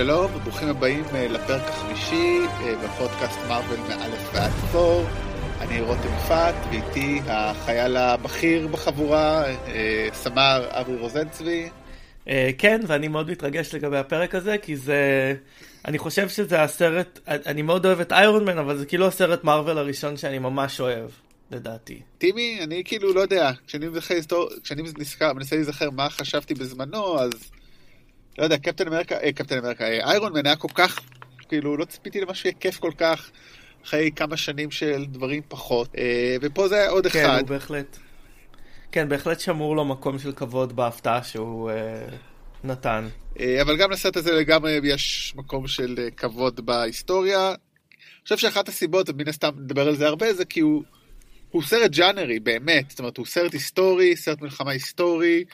שלום וברוכים הבאים אה, לפרק החמישי אה, בפודקאסט מארוול מאלף ועד פור. אני רותם יפעת ואיתי החייל הבכיר בחבורה, אה, סמ"ר אברי רוזנצבי. כן, ואני מאוד מתרגש לגבי הפרק הזה, כי זה... אני חושב שזה הסרט, אני מאוד אוהב את איירון מן, אבל זה כאילו הסרט מארוול הראשון שאני ממש אוהב, לדעתי. טימי, אני כאילו לא יודע, כשאני, כשאני מנסה להיזכר מה חשבתי בזמנו, אז לא יודע, קפטן אמריקה, אה, קפטן אמריקה, אה, איירון מן היה כל כך, כאילו, לא ציפיתי למה שיהיה כיף כל כך, אחרי כמה שנים של דברים פחות, אה, ופה זה היה עוד כן, אחד. כן, הוא בהחלט. כן, בהחלט שמור לו מקום של כבוד בהפתעה שהוא אה, נתן. אה, אבל גם לסרט הזה לגמרי יש מקום של אה, כבוד בהיסטוריה. אני חושב שאחת הסיבות, ומן הסתם נדבר על זה הרבה, זה כי הוא, הוא סרט ג'אנרי, באמת. זאת אומרת, הוא סרט היסטורי, סרט מלחמה היסטורי,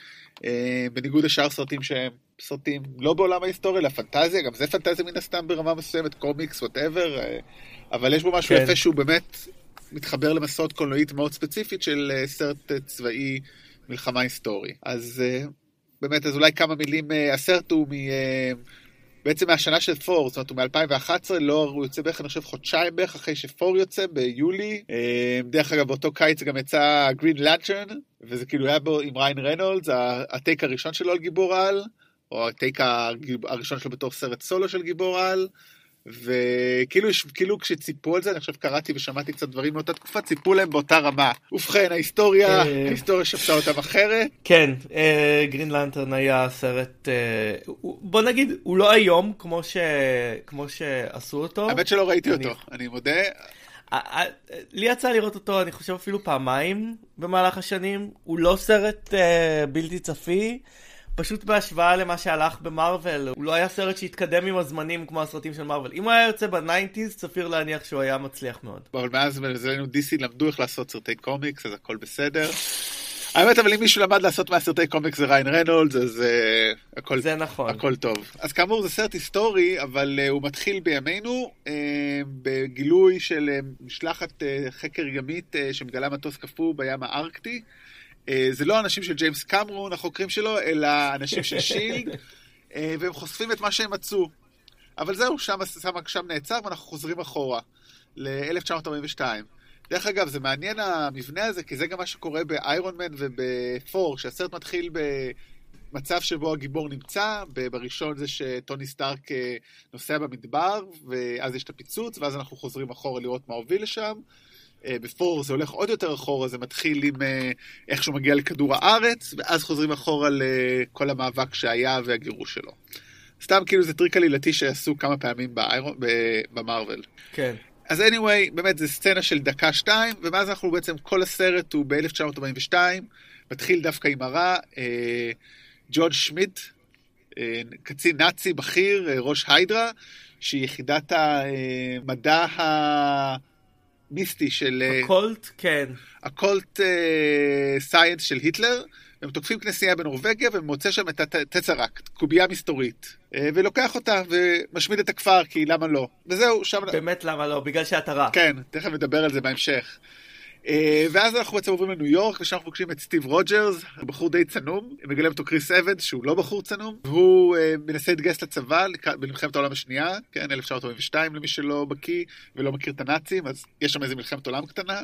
אה, בניגוד לשאר סרטים שהם סרטים לא בעולם ההיסטוריה, אלא פנטזיה, גם זה פנטזיה מן הסתם ברמה מסוימת, קומיקס, ווטאבר, אה, אבל יש בו משהו כן. יפה שהוא באמת מתחבר למסורת קולנועית מאוד ספציפית של אה, סרט צבאי מלחמה היסטורי. אז באמת, אז אולי כמה מילים, הסרט הוא מ... בעצם מהשנה של פור, זאת אומרת הוא מ-2011, לא, הוא יוצא בערך, אני חושב, חודשיים בערך אחרי שפור יוצא, ביולי. דרך אגב, באותו קיץ גם יצא גרין לנצ'רן, וזה כאילו היה בו עם ריין רנולדס, הטייק הראשון שלו על גיבור על. או הטייק הראשון שלו בתור סרט סולו של גיבור על. וכאילו כאילו כשציפו על זה, אני חושב קראתי ושמעתי קצת דברים מאותה תקופה, ציפו להם באותה רמה. ובכן, ההיסטוריה, אה, ההיסטוריה שפטה אותם אחרת. כן, גרין אה, לנטרן היה סרט, אה, בוא נגיד, הוא לא היום כמו, ש... כמו שעשו אותו. האמת שלא ראיתי. אותו, אני מודה. לי יצא לראות אותו, אני חושב אפילו פעמיים במהלך השנים. הוא לא סרט בלתי צפי. פשוט בהשוואה למה שהלך במארוול, הוא לא היה סרט שהתקדם עם הזמנים כמו הסרטים של מארוול. אם הוא היה יוצא ב nineties, סביר להניח שהוא היה מצליח מאוד. אבל מאז אצלנו DC למדו איך לעשות סרטי קומיקס, אז הכל בסדר. האמת, אבל אם מישהו למד לעשות מהסרטי קומיקס זה ריאן ריינולדס, אז uh, הכל, זה נכון. הכל טוב. אז כאמור, זה סרט היסטורי, אבל uh, הוא מתחיל בימינו, uh, בגילוי של uh, משלחת uh, חקר ימית uh, שמגלה מטוס קפוא בים הארקטי. אה, זה לא אנשים של ג'יימס קמרון, החוקרים שלו, אלא אנשים של שילד, אה, והם חושפים את מה שהם מצאו. אבל זהו, שם, שם, שם נעצר ואנחנו חוזרים אחורה, ל-1942. דרך אגב, זה מעניין המבנה הזה, כי זה גם מה שקורה באיירון מן ובפור, שהסרט מתחיל במצב שבו הגיבור נמצא, בראשון זה שטוני סטארק אה, נוסע במדבר, ואז יש את הפיצוץ, ואז אנחנו חוזרים אחורה לראות מה הוביל לשם. אה, בת'ור זה הולך עוד יותר אחורה, זה מתחיל עם אה, איך שהוא מגיע לכדור הארץ, ואז חוזרים אחורה לכל המאבק שהיה והגירוש שלו. סתם כאילו זה טריק עלילתי שעשו כמה פעמים במארוול. כן. אז anyway, באמת זה סצנה של דקה-שתיים, ומאז אנחנו בעצם, כל הסרט הוא ב-1942, מתחיל דווקא עם הרע, אה, ג'ון שמיט, אה, קצין נאצי בכיר, אה, ראש היידרה, שהיא יחידת המדע ה... מיסטי של... אה, הקולט, כן. הקולט סייאנס של היטלר. הם תוקפים כנסייה בנורבגיה ומוצא שם את הטצרקט, קובייה מסתורית, אה, ולוקח אותה ומשמיד את הכפר, כי למה לא? וזהו, שם... באמת למה לא? בגלל שאתה רע. כן, תכף נדבר על זה בהמשך. אה, ואז אנחנו בעצם עוברים לניו יורק, ושם אנחנו פוגשים את סטיב רוג'רס, בחור די צנום, מגלם אותו כריס אוונס, שהוא לא בחור צנום, והוא אה, מנסה להתגייס לצבא במלחמת העולם השנייה, כן, 1942 למי שלא בקיא ולא מכיר את הנאצים, אז יש שם איזה מלחמת עולם קטנה.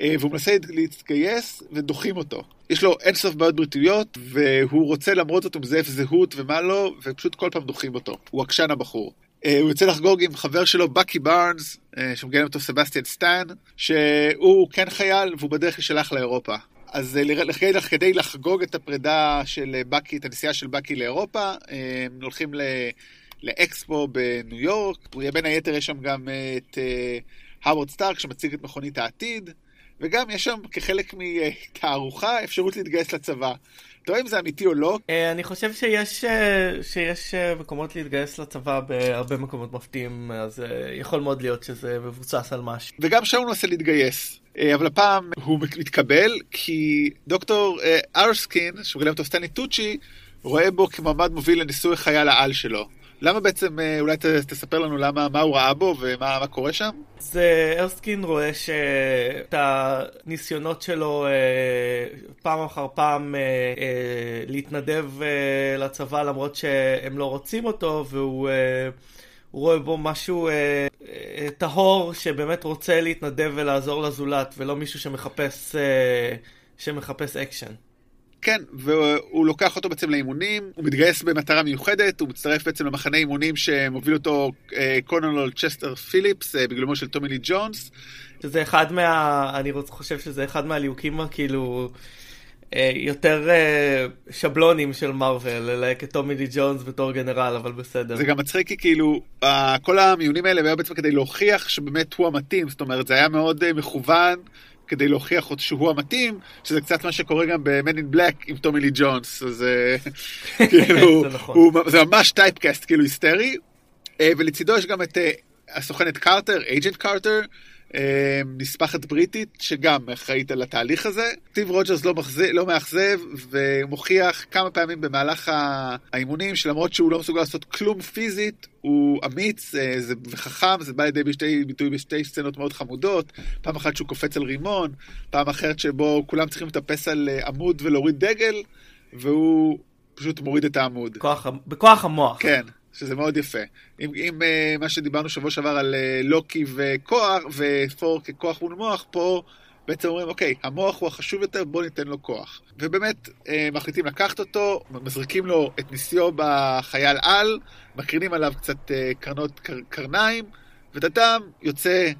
אה, והוא מנסה להתגייס ודוחים אותו. יש לו אינסוף בעיות בריאותיות והוא רוצה למרות זאת הוא מזייף זהות ומה לא ופשוט כל פעם דוחים אותו. הוא עקשן הבחור. אה, הוא יוצא לחגוג עם חבר שלו, בקי בארנס, אה, שמגלם אותו סבסטיאן סטן, שהוא כן חייל והוא בדרך להישלח לאירופה. אז אה, כדי לחגוג את הפרידה של בקי, את הנסיעה של בקי לאירופה, הם הולכים לאקספו בניו יורק, בין היתר יש שם גם את הווארד סטארק שמציג את מכונית העתיד, וגם יש שם כחלק מתערוכה אפשרות להתגייס לצבא. אתה רואה אם זה אמיתי או לא? אה, אני חושב שיש, אה, שיש אה, מקומות להתגייס לצבא בהרבה מקומות מפתיעים, אז יכול מאוד להיות שזה מבוסס על משהו. וגם שם הוא מנסה להתגייס. אבל הפעם הוא מתקבל כי דוקטור ארסקין, שהוא גלם אותו סטנלי טוצ'י, רואה בו כמעמד מוביל לניסוי חייל העל שלו. למה בעצם, אה, אולי ת, תספר לנו למה, מה הוא ראה בו ומה מה קורה שם? זה ארסקין רואה שאת הניסיונות שלו אה, פעם אחר פעם אה, להתנדב לצבא למרות שהם לא רוצים אותו והוא... אה, הוא רואה בו משהו טהור שבאמת רוצה להתנדב ולעזור לזולת ולא מישהו שמחפש, שמחפש אקשן. כן, והוא לוקח אותו בעצם לאימונים, הוא מתגייס במטרה מיוחדת, הוא מצטרף בעצם למחנה אימונים שמוביל אותו אה, colonel צ'סטר פיליפס, אה, בגילומו של טומי לי ג'ונס. שזה אחד מה... אני חושב שזה אחד מהליהוקים כאילו... אה, יותר שבלוניים של מארוול, ללהק את טומי לי ג'ונס בתור גנרל, אבל בסדר. זה גם מצחיק כי כאילו, כל המיונים האלה היו בעצם כדי להוכיח שבאמת הוא המתאים, זאת אומרת, זה היה מאוד מכוון. כדי להוכיח שהוא המתאים, שזה קצת מה שקורה גם ב-Man in Black עם טומי לי ג'ונס, זה כאילו, זה, נכון. הוא, זה ממש typecast כאילו היסטרי, אה, ולצידו יש גם את אה, הסוכנת קרטר, Agent קרטר, אה, נספחת בריטית שגם אחראית על התהליך הזה. סטיב רוג'רס לא, מאכזה, לא מאכזב ומוכיח כמה פעמים במהלך האימונים שלמרות שהוא לא מסוגל לעשות כלום פיזית, הוא אמיץ אה, זה, וחכם, זה בא לידי בשתי, ביטוי בשתי סצנות מאוד חמודות. פעם אחת שהוא קופץ על רימון, פעם אחרת שבו כולם צריכים לטפס על אה, עמוד ולהוריד דגל, והוא פשוט מוריד את העמוד. בכוח, בכוח המוח. כן. שזה מאוד יפה. אם, אם uh, מה שדיברנו שבוע שעבר על uh, לוקי וכוח, ופור ככוח מול מוח, פה בעצם אומרים, אוקיי, המוח הוא החשוב יותר, בואו ניתן לו כוח. ובאמת, uh, מחליטים לקחת אותו, מזריקים לו את נסיעו בחייל על, מקרינים עליו קצת uh, קרנות קר, קרניים, ומתם יוצא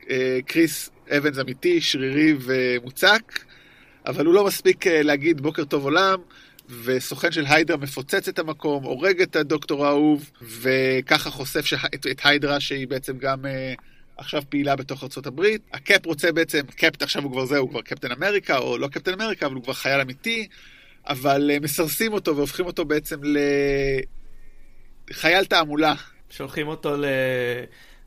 uh, כריס אוונס אמיתי, שרירי ומוצק, אבל הוא לא מספיק uh, להגיד בוקר טוב עולם. וסוכן של היידרה מפוצץ את המקום, הורג את הדוקטור האהוב, וככה חושף שה... את, את היידרה שהיא בעצם גם uh, עכשיו פעילה בתוך ארה"ב. ה cap רוצה בעצם, cap, עכשיו הוא כבר זה, הוא כבר קפטן אמריקה, או לא קפטן אמריקה, אבל הוא כבר חייל אמיתי, אבל uh, מסרסים אותו והופכים אותו בעצם לחייל תעמולה. שולחים אותו ל...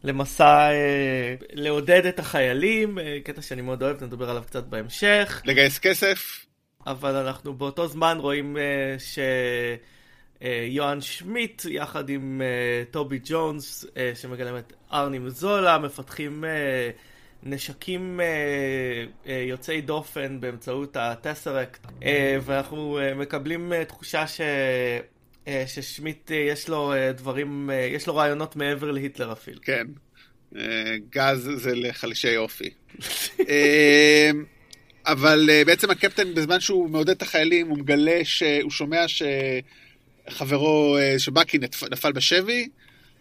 למסע אה, לעודד את החיילים, אה, קטע שאני מאוד אוהב, נדבר עליו קצת בהמשך. לגייס כסף. אבל אנחנו באותו זמן רואים uh, שיוהאן שמיט יחד עם uh, טובי ג'ונס uh, שמגלם את ארני מזולה מפתחים uh, נשקים uh, uh, יוצאי דופן באמצעות הטסרקט uh, ואנחנו uh, מקבלים uh, תחושה ש... uh, ששמיט uh, יש לו uh, דברים, uh, יש לו רעיונות מעבר להיטלר אפילו. כן, uh, גז זה לחלישי אופי. אבל uh, בעצם הקפטן, בזמן שהוא מעודד את החיילים, הוא מגלה שהוא שומע שחברו, uh, שבאקי נפל בשבי,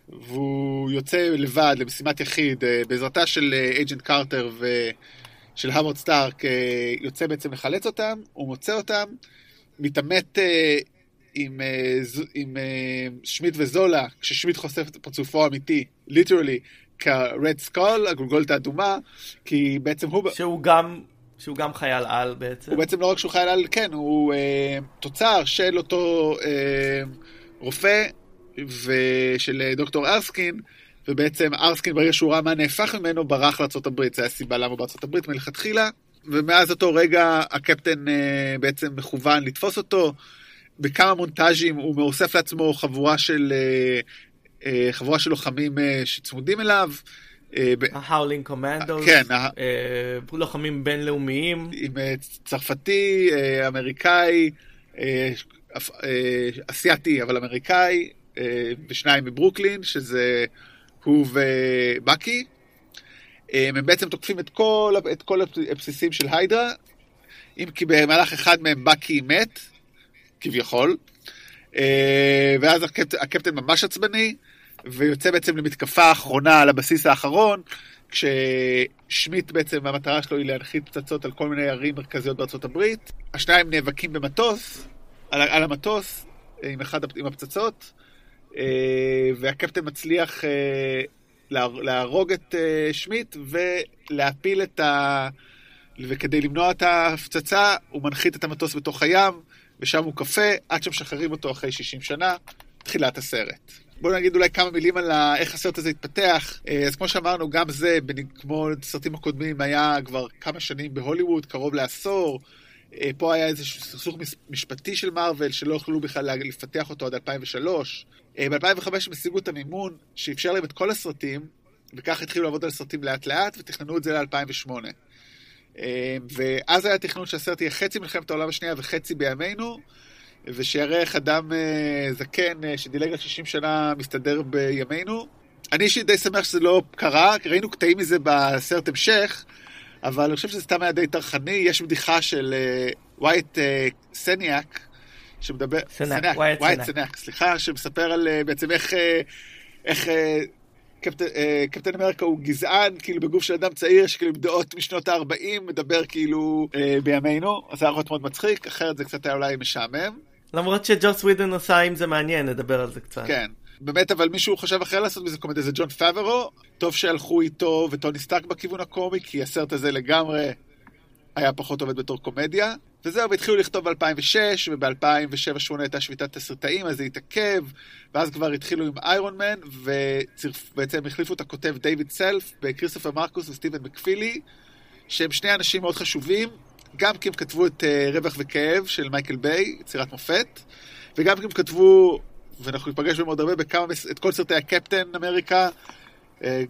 והוא יוצא לבד למשימת יחיד, uh, בעזרתה של אייג'נט uh, קרטר ושל המורד סטארק, uh, יוצא בעצם לחלץ אותם, הוא מוצא אותם, מתעמת uh, עם, uh, עם uh, שמיט וזולה, כששמיט חושף את פרצופו האמיתי, literally, כ-Red Skull, הגולגולת האדומה, כי בעצם הוא... שהוא גם שהוא גם חייל על בעצם. הוא בעצם לא רק שהוא חייל על, כן, הוא אה, תוצר של אותו אה, רופא ושל אה, דוקטור ארסקין, ובעצם ארסקין ברגע שהוא ראה מה נהפך ממנו, ברח לארה"ב, זו הסיבה למה בארה"ב מלכתחילה, ומאז אותו רגע הקפטן אה, בעצם מכוון לתפוס אותו. בכמה מונטאז'ים הוא אוסף לעצמו חבורה של, אה, אה, חבורה של לוחמים אה, שצמודים אליו. ה Howling Commandos, כן, אה, לוחמים בינלאומיים. עם אה, צרפתי, אה, אמריקאי, אסיאתי אבל אמריקאי, ושניים מברוקלין, שזה הוא ובקי. הם בעצם תוקפים את כל, את כל הבסיסים של היידרה, אם כי במהלך אחד מהם בקי מת, כביכול, ואז הקפטן ממש עצבני, ויוצא בעצם למתקפה האחרונה על הבסיס האחרון, כששמיט בעצם המטרה שלו היא להנחית פצצות על כל מיני ערים מרכזיות בארצות הברית. השניים נאבקים במטוס, על, על המטוס, עם, אחד, עם הפצצות, אה, והקפטן מצליח אה, להרוג את אה, שמיט ולהפיל את ה... וכדי למנוע את ההפצצה, הוא מנחית את המטוס בתוך הים, ושם הוא קפה, עד שמשחררים אותו אחרי 60 שנה, תחילת הסרט. בואו נגיד אולי כמה מילים על איך הסרט הזה התפתח. אה, אז כמו שאמרנו, גם זה, כמו הסרטים הקודמים, היה כבר כמה שנים בהוליווד, קרוב לעשור. אה, פה היה איזשהו סכסוך משפטי של מארוול, שלא יכלו בכלל לפתח אותו עד 2003. ב-2005 הם השיגו את המימון שאפשר להם את כל הסרטים, וכך התחילו לעבוד על הסרטים לאט לאט, ותכננו את זה ל-2008. ואז היה תכנון שהסרט יהיה חצי מלחמת העולם השנייה וחצי בימינו, ושיראה איך אדם זקן שדילג על 60 שנה מסתדר בימינו. אני אישית די שמח שזה לא קרה, ראינו קטעים מזה בסרט המשך, אבל אני חושב שזה סתם היה די טרחני. יש בדיחה של וייט סניאק, שמדבר... סנאק, וייט סנאק, סליחה, שמספר על בעצם איך... איך קפטן, קפטן אמריקה הוא גזען, כאילו בגוף של אדם צעיר, שכאילו עם דעות משנות ה-40, מדבר כאילו אה, בימינו, אז זה היה יכול מאוד מצחיק, אחרת זה קצת היה אולי משעמם. למרות שג'וס ווידן עושה אם זה מעניין, נדבר על זה קצת. כן. באמת, אבל מישהו חושב אחר לעשות מזה קומדיה, זה ג'ון פאברו, טוב שהלכו איתו וטוני סטארק בכיוון הקומי, כי הסרט הזה לגמרי היה פחות עובד בתור קומדיה. וזהו, והתחילו לכתוב ב-2006, וב-2007-2008 הייתה שביתת תסריטאים, אז זה התעכב, ואז כבר התחילו עם איירון מן, ובעצם החליפו את הכותב דיוויד סלף בקריסטופר מרקוס וסטיבן מקפילי, שהם שני אנשים מאוד חשובים, גם כי הם כתבו את uh, רווח וכאב של מייקל ביי, יצירת מופת, וגם כי הם כתבו, ואנחנו ניפגש בהם עוד הרבה, בכמה, את כל סרטי הקפטן אמריקה,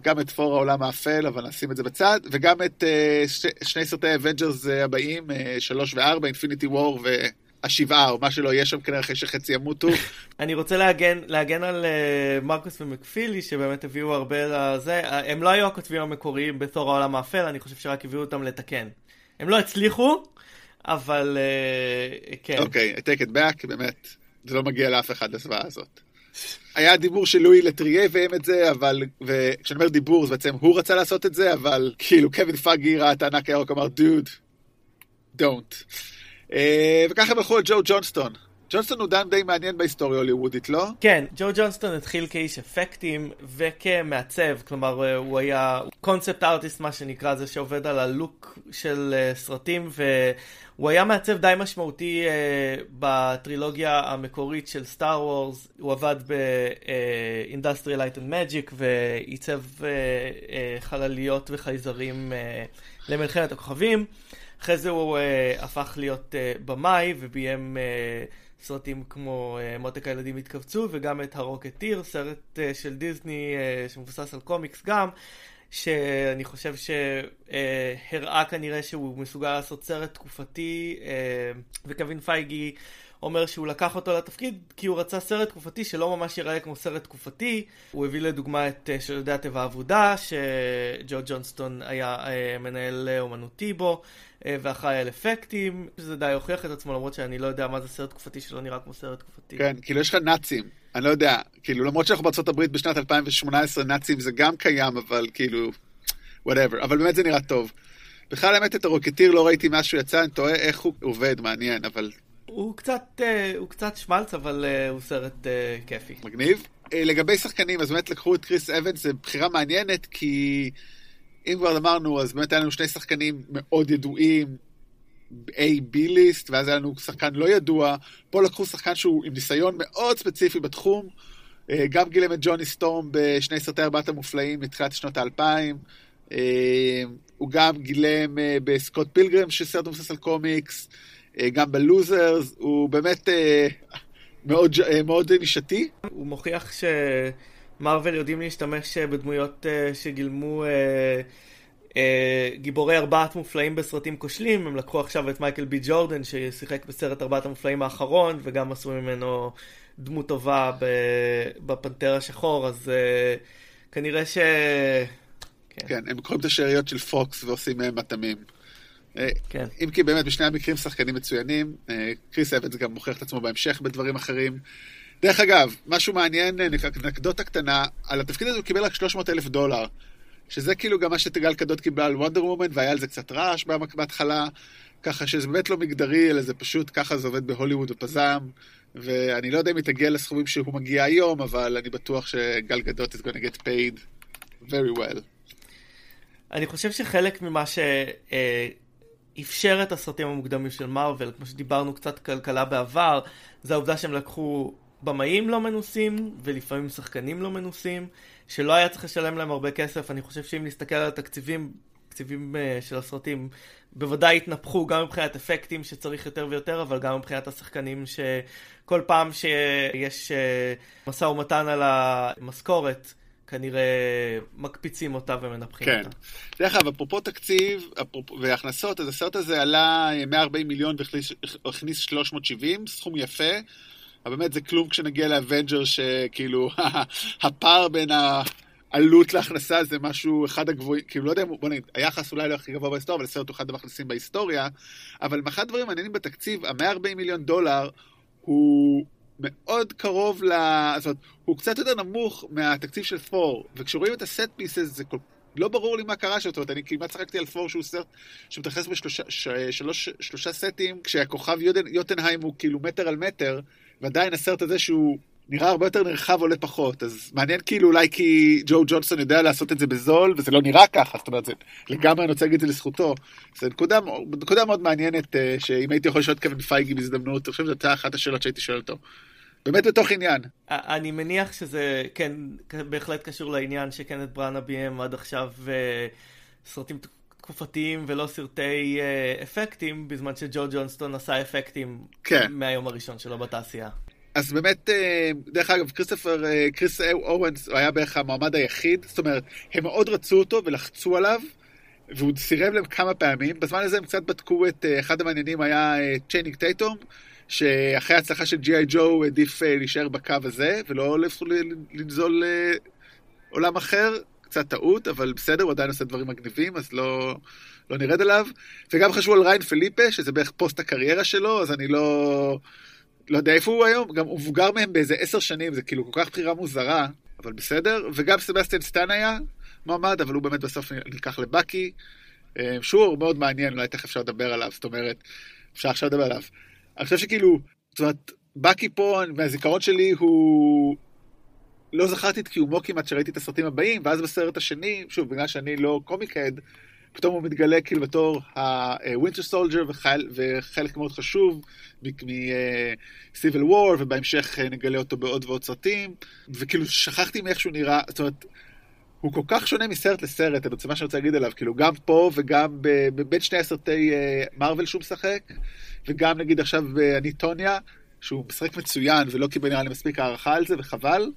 גם את ת'ור העולם האפל, אבל נשים את זה בצד, וגם את ש... שני סרטי Avengers הבאים, שלוש וארבע, Infinity War והשבעה, או מה שלא יהיה שם כנראה אחרי שחצי ימותו. אני רוצה להגן, להגן על מרקוס ומקפילי, שבאמת הביאו הרבה לזה, הם לא היו הכותבים המקוריים בת'ור העולם האפל, אני חושב שרק הביאו אותם לתקן. הם לא הצליחו, אבל כן. אוקיי, I take it back, באמת, זה לא מגיע לאף אחד לזוועה הזאת. היה דיבור של לואי לטריה והם את זה, אבל, וכשאני אומר דיבור, זה בעצם הוא רצה לעשות את זה, אבל כאילו קווין פאגי ראה את הענק הירוק, אמר, דוד, don't. וככה הם הלכו על ג'ו ג'ונסטון. ג'ונסטון הוא דן די מעניין בהיסטוריה הוליוודית, לא? כן, ג'ו ג'ונסטון התחיל כאיש אפקטים וכמעצב, כלומר הוא היה קונספט ארטיסט מה שנקרא, זה שעובד על הלוק של סרטים והוא היה מעצב די משמעותי uh, בטרילוגיה המקורית של סטאר וורס, הוא עבד ב-Industrial Light and Magic ועיצב uh, uh, חלליות וחייזרים uh, למלחמת הכוכבים. אחרי זה הוא uh, הפך להיות uh, במאי וביים uh, סרטים כמו uh, מותק הילדים התכווצו וגם את הרוקטיר, סרט uh, של דיסני uh, שמבוסס על קומיקס גם, שאני חושב שהראה כנראה שהוא מסוגל לעשות סרט תקופתי וקווין פייגי אומר שהוא לקח אותו לתפקיד כי הוא רצה סרט תקופתי שלא ממש ייראה כמו סרט תקופתי. הוא הביא לדוגמה את uh, של יודע טבע אבודה, שג'ו ג'ונסטון היה מנהל אומנותי בו. ואחראי על אפקטים, שזה די הוכיח את עצמו, למרות שאני לא יודע מה זה סרט תקופתי שלא נראה כמו סרט תקופתי. כן, כאילו יש לך נאצים, אני לא יודע, כאילו למרות שאנחנו הברית בשנת 2018 נאצים זה גם קיים, אבל כאילו, whatever, אבל באמת זה נראה טוב. בכלל האמת את הרוקטיר לא ראיתי מאז שהוא יצא, אני תוהה איך הוא עובד, מעניין, אבל... הוא קצת, הוא קצת שמלץ, אבל הוא סרט כיפי. מגניב. לגבי שחקנים, אז באמת לקחו את קריס אבנס, זו בחירה מעניינת, כי... אם כבר אמרנו, אז באמת היה לנו שני שחקנים מאוד ידועים, A-B ליסט, ואז היה לנו שחקן לא ידוע. פה לקחו שחקן שהוא עם ניסיון מאוד ספציפי בתחום. גם גילם את ג'וני סטורם בשני סרטי ארבעת המופלאים מתחילת שנות האלפיים. הוא גם גילם בסקוט פילגרם, שסרט מבוסס על קומיקס. גם בלוזרס. הוא באמת מאוד, מאוד נישתי. הוא מוכיח ש... מרוויל יודעים להשתמש בדמויות uh, שגילמו uh, גיבורי ארבעת מופלאים בסרטים כושלים, הם לקחו עכשיו את מייקל בי ג'ורדן ששיחק בסרט ארבעת המופלאים האחרון וגם עשו ממנו דמות טובה בפנתר השחור, אז כנראה ש... כן. כן, הם קוראים את השאריות של פוקס ועושים מהם מטעמים. כן. אם כי באמת בשני המקרים שחקנים מצוינים, קריס אבנס גם מוכיח את עצמו בהמשך בדברים אחרים. דרך אגב, משהו מעניין, אנקדוטה קטנה, על התפקיד הזה הוא קיבל רק 300 אלף דולר. שזה כאילו גם מה שתגל קדות קיבלה על וונדר וומן, והיה על זה קצת רעש בהתחלה, ככה שזה באמת לא מגדרי, אלא זה פשוט ככה זה עובד בהוליווד ופזם, ואני לא יודע אם היא תגיע לסכומים שהוא מגיע היום, אבל אני בטוח שגל גדות is gonna get paid very well. אני חושב שחלק ממה שאפשר את הסרטים המוקדמים של מארוול, כמו שדיברנו קצת כלכלה בעבר, זה העובדה שהם לקחו במאים לא מנוסים, ולפעמים שחקנים לא מנוסים, שלא היה צריך לשלם להם הרבה כסף. אני חושב שאם נסתכל על התקציבים, התקציבים uh, של הסרטים בוודאי התנפחו גם מבחינת אפקטים שצריך יותר ויותר, אבל גם מבחינת השחקנים שכל פעם שיש uh, משא ומתן על המשכורת, כנראה מקפיצים אותה ומנפחים כן. אותה. דרך אגב, אפרופו תקציב אפרופו, והכנסות, אז הסרט הזה עלה 140 מיליון והכניס 370, סכום יפה. אבל באמת זה כלום כשנגיע ל Avengers, שכאילו הפער בין העלות להכנסה זה משהו אחד הגבוהים, כאילו לא יודע, בוא נגיד, היחס אולי לא הכי גבוה בהיסטוריה, אבל הסרט הוא אחד המכניסים בהיסטוריה, אבל אחד הדברים המעניינים בתקציב, ה-140 מיליון דולר הוא מאוד קרוב ל... זאת אומרת, הוא קצת יותר נמוך מהתקציב של פור, וכשרואים את הסט פיסס זה כל... לא ברור לי מה קרה שם, זאת אומרת, אני כמעט צחקתי על פור שהוא סרט שמתייחס בשלושה סטים, כשהכוכב יוטנהיים הוא כאילו מטר על מטר, ועדיין הסרט הזה שהוא נראה הרבה יותר נרחב עולה פחות, אז מעניין כאילו אולי כי ג'ו ג'ונסון יודע לעשות את זה בזול, וזה לא נראה ככה, זאת אומרת, זה לגמרי אני רוצה להגיד את זה לזכותו. זו נקודה, נקודה מאוד מעניינת, אה, שאם הייתי יכול לשאול את קווין פייגי בהזדמנות, אני חושב שזו הייתה אחת השאלות שהייתי שואל אותו. באמת בתוך עניין. אני מניח שזה, כן, בהחלט קשור לעניין שקנט בראנה ביים עד עכשיו אה, סרטים תקופתיים ולא סרטי אה, אפקטים, בזמן שג'ו ג'ונסטון עשה אפקטים כן. מהיום הראשון שלו בתעשייה. אז באמת, אה, דרך אגב, כריסטופר, אה, קריס אורנס הוא היה בערך המועמד היחיד, זאת אומרת, הם מאוד רצו אותו ולחצו עליו, והוא סירב להם כמה פעמים. בזמן הזה הם קצת בדקו את, אחד המעניינים היה צ'יינינג טייטום, שאחרי ההצלחה של G.I. Joe הוא העדיף להישאר בקו הזה, ולא לנסות עולם אחר, קצת טעות, אבל בסדר, הוא עדיין עושה דברים מגניבים, אז לא, לא נרד עליו. וגם חשבו על ריין פליפה, שזה בערך פוסט הקריירה שלו, אז אני לא... לא יודע איפה הוא היום, גם הוא מבוגר מהם באיזה עשר שנים, זה כאילו כל כך בחירה מוזרה, אבל בסדר. וגם סבסטיאן סטן היה מועמד, אבל הוא באמת בסוף נלקח לבאקי. אה, שהוא מאוד מעניין, אולי תכף אפשר לדבר עליו, זאת אומרת, אפשר עכשיו לדבר עליו. אני חושב שכאילו, זאת אומרת, באקי פה, מהזיכרון שלי, הוא לא זכרתי את קיומו כמעט שראיתי את הסרטים הבאים, ואז בסרט השני, שוב, בגלל שאני לא קומיקד, פתאום הוא מתגלה כאילו בתור ה-Winter Soldier וחלק מאוד חשוב מ-Civil War, ובהמשך אה, נגלה אותו בעוד ועוד סרטים, וכאילו שכחתי מאיך שהוא נראה, זאת אומרת, הוא כל כך שונה מסרט לסרט, אני רוצה מה שאני רוצה להגיד עליו, כאילו גם פה וגם בין שני הסרטי מרוויל אה, שהוא משחק, וגם נגיד עכשיו באניטוניה, שהוא משחק מצוין ולא קיבל נראה לי מספיק הערכה על זה, וחבל.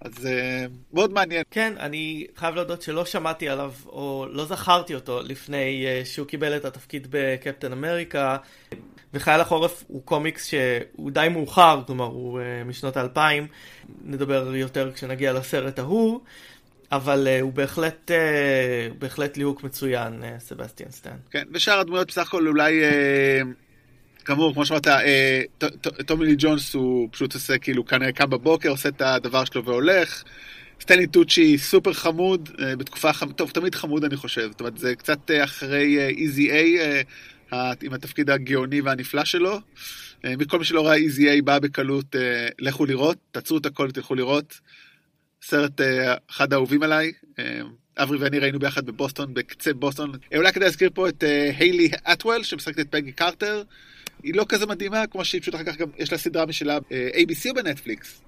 אז uh, מאוד מעניין. כן, אני חייב להודות שלא שמעתי עליו, או לא זכרתי אותו לפני uh, שהוא קיבל את התפקיד בקפטן אמריקה. וחייל החורף הוא קומיקס שהוא די מאוחר, כלומר הוא uh, משנות האלפיים, נדבר יותר כשנגיע לסרט ההוא, אבל uh, הוא בהחלט, uh, בהחלט ליהוק מצוין, uh, סבסטיאן סטן. כן, ושאר הדמויות בסך הכל אולי... כאמור, כמו שאמרת, אה, טומי לי ג'ונס הוא פשוט עושה כאילו כנראה קם בבוקר, עושה את הדבר שלו והולך. סטנלי טוצ'י סופר חמוד, אה, בתקופה, טוב, תמיד חמוד אני חושב, זאת אומרת, זה קצת אה, אחרי Easy A, עם התפקיד הגאוני והנפלא שלו. מכל מי שלא ראה איזי איי בא בקלות, לכו לראות, תעצרו את הכל, תלכו לראות. סרט אחד האהובים עליי. אברי ואני ראינו ביחד בבוסטון, בקצה בוסטון. אולי כדאי להזכיר פה את היילי אטוול, שמשחקת את פגי קרטר. היא לא כזה מדהימה, כמו שהיא פשוט אחר כך גם, יש לה סדרה משלה אה, ABC או בנטפליקס?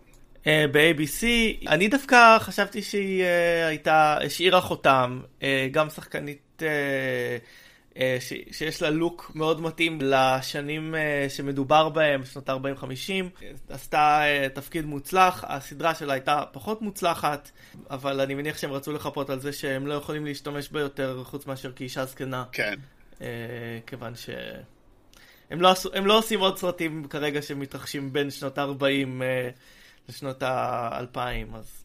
אה, ב-ABC, אני דווקא חשבתי שהיא uh, הייתה, השאירה חותם, uh, גם שחקנית uh, uh, ש, שיש לה לוק מאוד מתאים לשנים uh, שמדובר בהם, שנות ה-40-50, עשתה uh, תפקיד מוצלח, הסדרה שלה הייתה פחות מוצלחת, אבל אני מניח שהם רצו לחפות על זה שהם לא יכולים להשתמש בה יותר חוץ מאשר כאישה זקנה. כן. Uh, כיוון ש... הם לא, הם לא עושים עוד סרטים כרגע שמתרחשים בין שנות ה-40 uh, לשנות ה-2000, אז...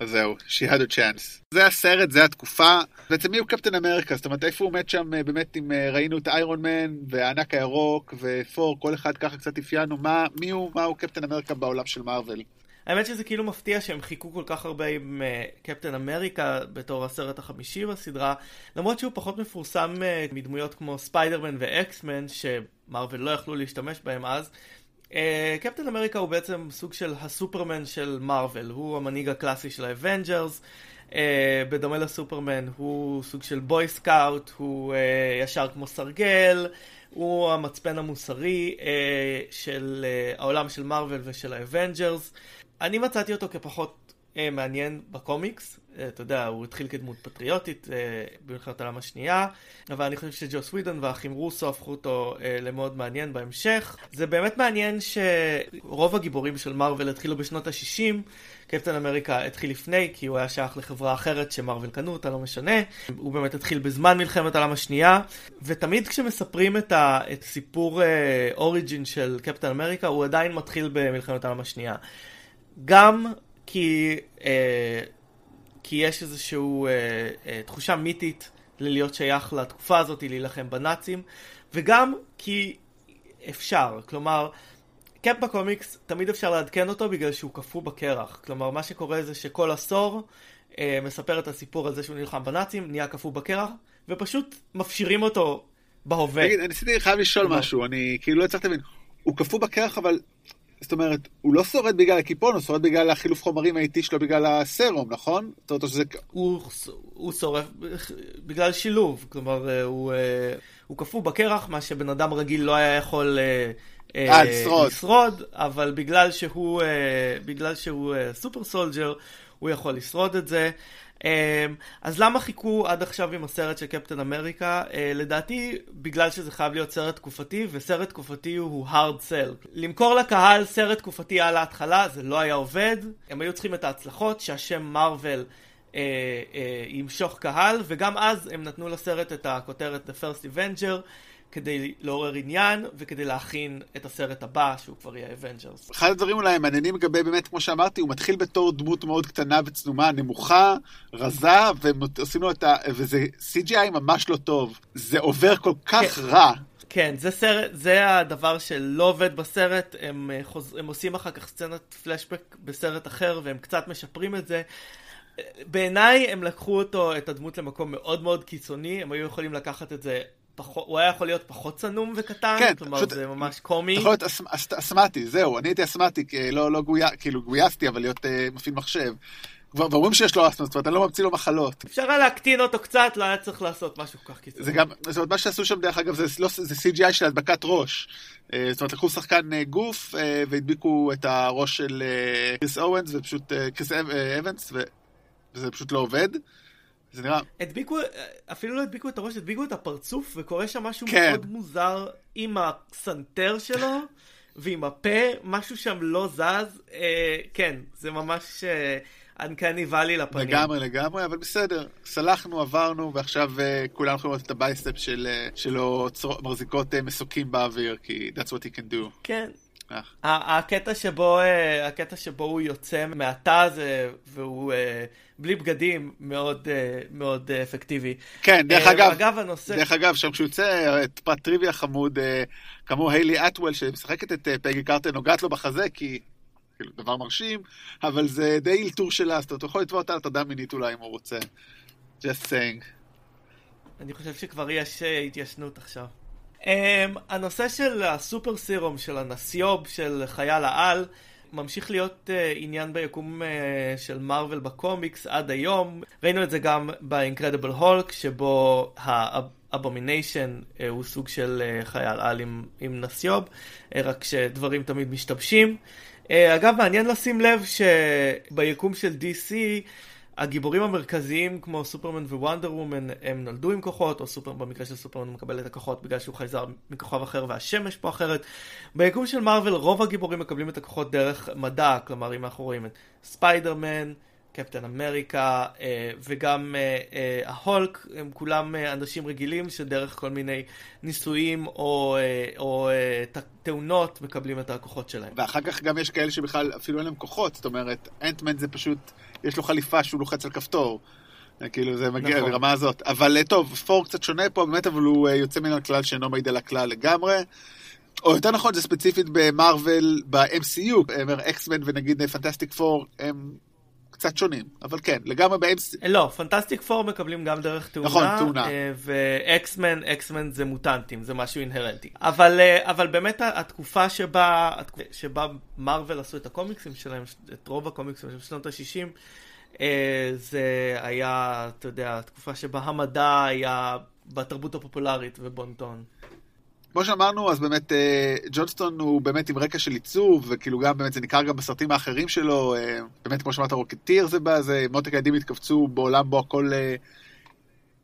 אז זהו, she had a chance. זה הסרט, זה התקופה. בעצם מי הוא קפטן אמריקה? זאת אומרת, איפה הוא מת שם אה, באמת אם אה, ראינו את איירון מן והענק הירוק ופור, כל אחד ככה קצת אפיינו, מה, מי הוא, מה הוא קפטן אמריקה בעולם של מארוול? האמת שזה כאילו מפתיע שהם חיכו כל כך הרבה עם uh, קפטן אמריקה בתור הסרט החמישי בסדרה, למרות שהוא פחות מפורסם uh, מדמויות כמו ספיידרמן ו X-Men, שמרוויל לא יכלו להשתמש בהם אז. Uh, קפטן אמריקה הוא בעצם סוג של הסופרמן של מרוויל, הוא המנהיג הקלאסי של ה Avengers. Uh, בדומה לסופרמן הוא סוג של boy scout, הוא uh, ישר כמו סרגל, הוא המצפן המוסרי uh, של uh, העולם של מרוויל ושל ה Avengers. אני מצאתי אותו כפחות אה, מעניין בקומיקס. אה, אתה יודע, הוא התחיל כדמות פטריוטית אה, במלחמת העולם השנייה, אבל אני חושב שג'וס ווידון והאחים רוסו הפכו אותו אה, למאוד מעניין בהמשך. זה באמת מעניין שרוב הגיבורים של מארוול התחילו בשנות ה-60, קפטן אמריקה התחיל לפני, כי הוא היה שייך לחברה אחרת שמארוול קנו אותה, לא משנה. הוא באמת התחיל בזמן מלחמת העולם השנייה, ותמיד כשמספרים את, ה- את סיפור אוריג'ין של קפטן אמריקה, הוא עדיין מתחיל במלחמת העולם השנייה. גם כי... אה, כי יש איזושהי אה, אה, תחושה מיתית ללהיות שייך לתקופה הזאת, להילחם בנאצים, וגם כי אפשר, כלומר, קאפ בקומיקס, תמיד אפשר לעדכן אותו בגלל שהוא קפוא בקרח. כלומר, מה שקורה זה שכל עשור אה, מספר את הסיפור על זה שהוא נלחם בנאצים, נהיה קפוא בקרח, ופשוט מפשירים אותו בהווה. תגיד, אני חייב לשאול משהו, אני כאילו לא הצלחתי להבין. הוא קפוא בקרח, אבל זאת אומרת, הוא לא שורד בגלל הקיפון, הוא שורד בגלל החילוף חומרים האיטי שלו בגלל הסרום, נכון? זאת אומרת שזה... הוא, הוא שורף בגלל שילוב, כלומר, אה, הוא, אה, הוא קפוא בקרח, מה שבן אדם רגיל לא היה יכול אה, לשרוד. לשרוד, אבל בגלל שהוא, בגלל שהוא super soldier, הוא יכול לשרוד את זה. אמ, אז למה חיכו עד עכשיו עם הסרט של קפטן אמריקה? אה, לדעתי, בגלל שזה חייב להיות סרט תקופתי, וסרט תקופתי הוא hard sell. למכור לקהל סרט תקופתי על ההתחלה, זה לא היה עובד. הם היו צריכים את ההצלחות, שהשם מארוול אה, אה, ימשוך קהל, וגם אז הם נתנו לסרט את הכותרת The First Avenger. כדי לעורר עניין וכדי להכין את הסרט הבא שהוא כבר יהיה Avengers. אחד הדברים אולי המעניינים לגבי באמת כמו שאמרתי הוא מתחיל בתור דמות מאוד קטנה וצנומה נמוכה רזה ועושים לו את ה... וזה CGI ממש לא טוב זה עובר כל כך כן. רע. כן, זה סרט, זה הדבר שלא עובד בסרט, הם, אה, חוז... הם עושים אחר כך סצנת פלשבק בסרט אחר והם קצת משפרים את זה. בעיניי הם לקחו אותו, את הדמות למקום מאוד מאוד קיצוני, הם היו יכולים לקחת את זה פחות, הוא היה יכול להיות פחות צנום וקטן, כן, כלומר פשוט, זה ממש קומי. יכול להיות אס, אס, אסמטי, זהו, אני הייתי אסמטי, לא, לא גויה, כאילו גויסתי, אבל להיות אה, מפעיל מחשב. ואומרים שיש לו אסטמה, זאת אומרת, אני לא ממציא לו מחלות. אפשר היה להקטין אותו קצת, לא היה צריך לעשות משהו כל כך קיצוני. זה גם, זאת אומרת, מה שעשו שם דרך אגב, זה, לא, זה CGI של הדבקת ראש. אה, זאת אומרת, לקחו שחקן אה, גוף אה, והדביקו את הראש של קריס אורנס ופשוט, קריס אבנס, וזה פשוט לא עובד. זה נראה... הדביקו, אפילו לא הדביקו את הראש, הדביקו את הפרצוף, וקורה שם משהו כן. מאוד מוזר עם הסנטר שלו, ועם הפה, משהו שם לא זז. אה, כן, זה ממש uncanny valley לפנים. לגמרי, לגמרי, אבל בסדר. סלחנו, עברנו, ועכשיו אה, כולם יכולים לראות את ה biceps של, אה, שלו צר... מחזיקות אה, מסוקים באוויר, כי that's what he can do. כן. הקטע שבו, אה, הקטע שבו הוא יוצא מהתא הזה והוא אה, בלי בגדים מאוד, אה, מאוד אפקטיבי. כן, דרך אגב, אגב הנושא... דרך אגב, שם כשהוא יוצא, את פרט טריוויה חמוד, כמו היילי אטוול שמשחקת את פגי קרטר, נוגעת לו בחזה, כי כאילו דבר מרשים, אבל זה די אלתור שלה, אז אתה יכול לתבוע אותה על הטרדה מינית אולי אם הוא רוצה. just saying. אני חושב שכבר יש התיישנות עכשיו. Um, הנושא של הסופר סירום, של הנסיוב, של חייל העל, ממשיך להיות uh, עניין ביקום uh, של מארוול בקומיקס עד היום. ראינו את זה גם ב Incredible Hulk, שבו ה Abomination uh, הוא סוג של uh, חייל על עם, עם נסיוב, uh, רק שדברים תמיד משתבשים. Uh, אגב, מעניין לשים לב שביקום של DC, הגיבורים המרכזיים כמו סופרמן ו Wonder Woman הם נולדו עם כוחות, או סופר, במקרה של סופרמן הוא מקבל את הכוחות בגלל שהוא חייזר מכוכב אחר והשמש פה אחרת. ביקום של מארוול רוב הגיבורים מקבלים את הכוחות דרך מדע, כלומר אם אנחנו רואים את ספיידרמן, קפטן אמריקה אה, וגם אה, אה, ההולק הם כולם אנשים רגילים שדרך כל מיני ניסויים או, או תאונות מקבלים את הכוחות שלהם. ואחר כך גם יש כאלה שבכלל אפילו אין להם כוחות, זאת אומרת אנטמן זה פשוט, יש לו חליפה שהוא לוחץ על כפתור. כאילו זה מגיע נכון. לרמה הזאת. אבל טוב, פור קצת שונה פה באמת, אבל הוא יוצא מן הכלל שאינו מעיד על הכלל לגמרי. או יותר נכון, זה ספציפית במרוויל, ב-MCU, X-Men ונגיד Fantastic Four, הם קצת שונים, אבל כן, לגמרי באמס... לא, Fantastic Four מקבלים גם דרך תאונה. נכון, תאונה. אה, ו X-Men, X-Men זה מוטנטים, זה משהו אינהרנטי. אבל, אה, אבל באמת התקופה שבה, שבה מרוויל עשו את הקומיקסים שלהם, את רוב הקומיקסים של שנות ה-60, אה, זה היה, אתה יודע, התקופה שבה המדע היה בתרבות הפופולרית ובונטון. כמו שאמרנו, אז באמת אה, ג'ונסטון הוא באמת עם רקע של עיצוב, וכאילו גם באמת זה ניכר גם בסרטים האחרים שלו, אה, באמת כמו שאמרת רוקטיר זה בא, זה מותק הילדים התכווצו בעולם בו הכל אה,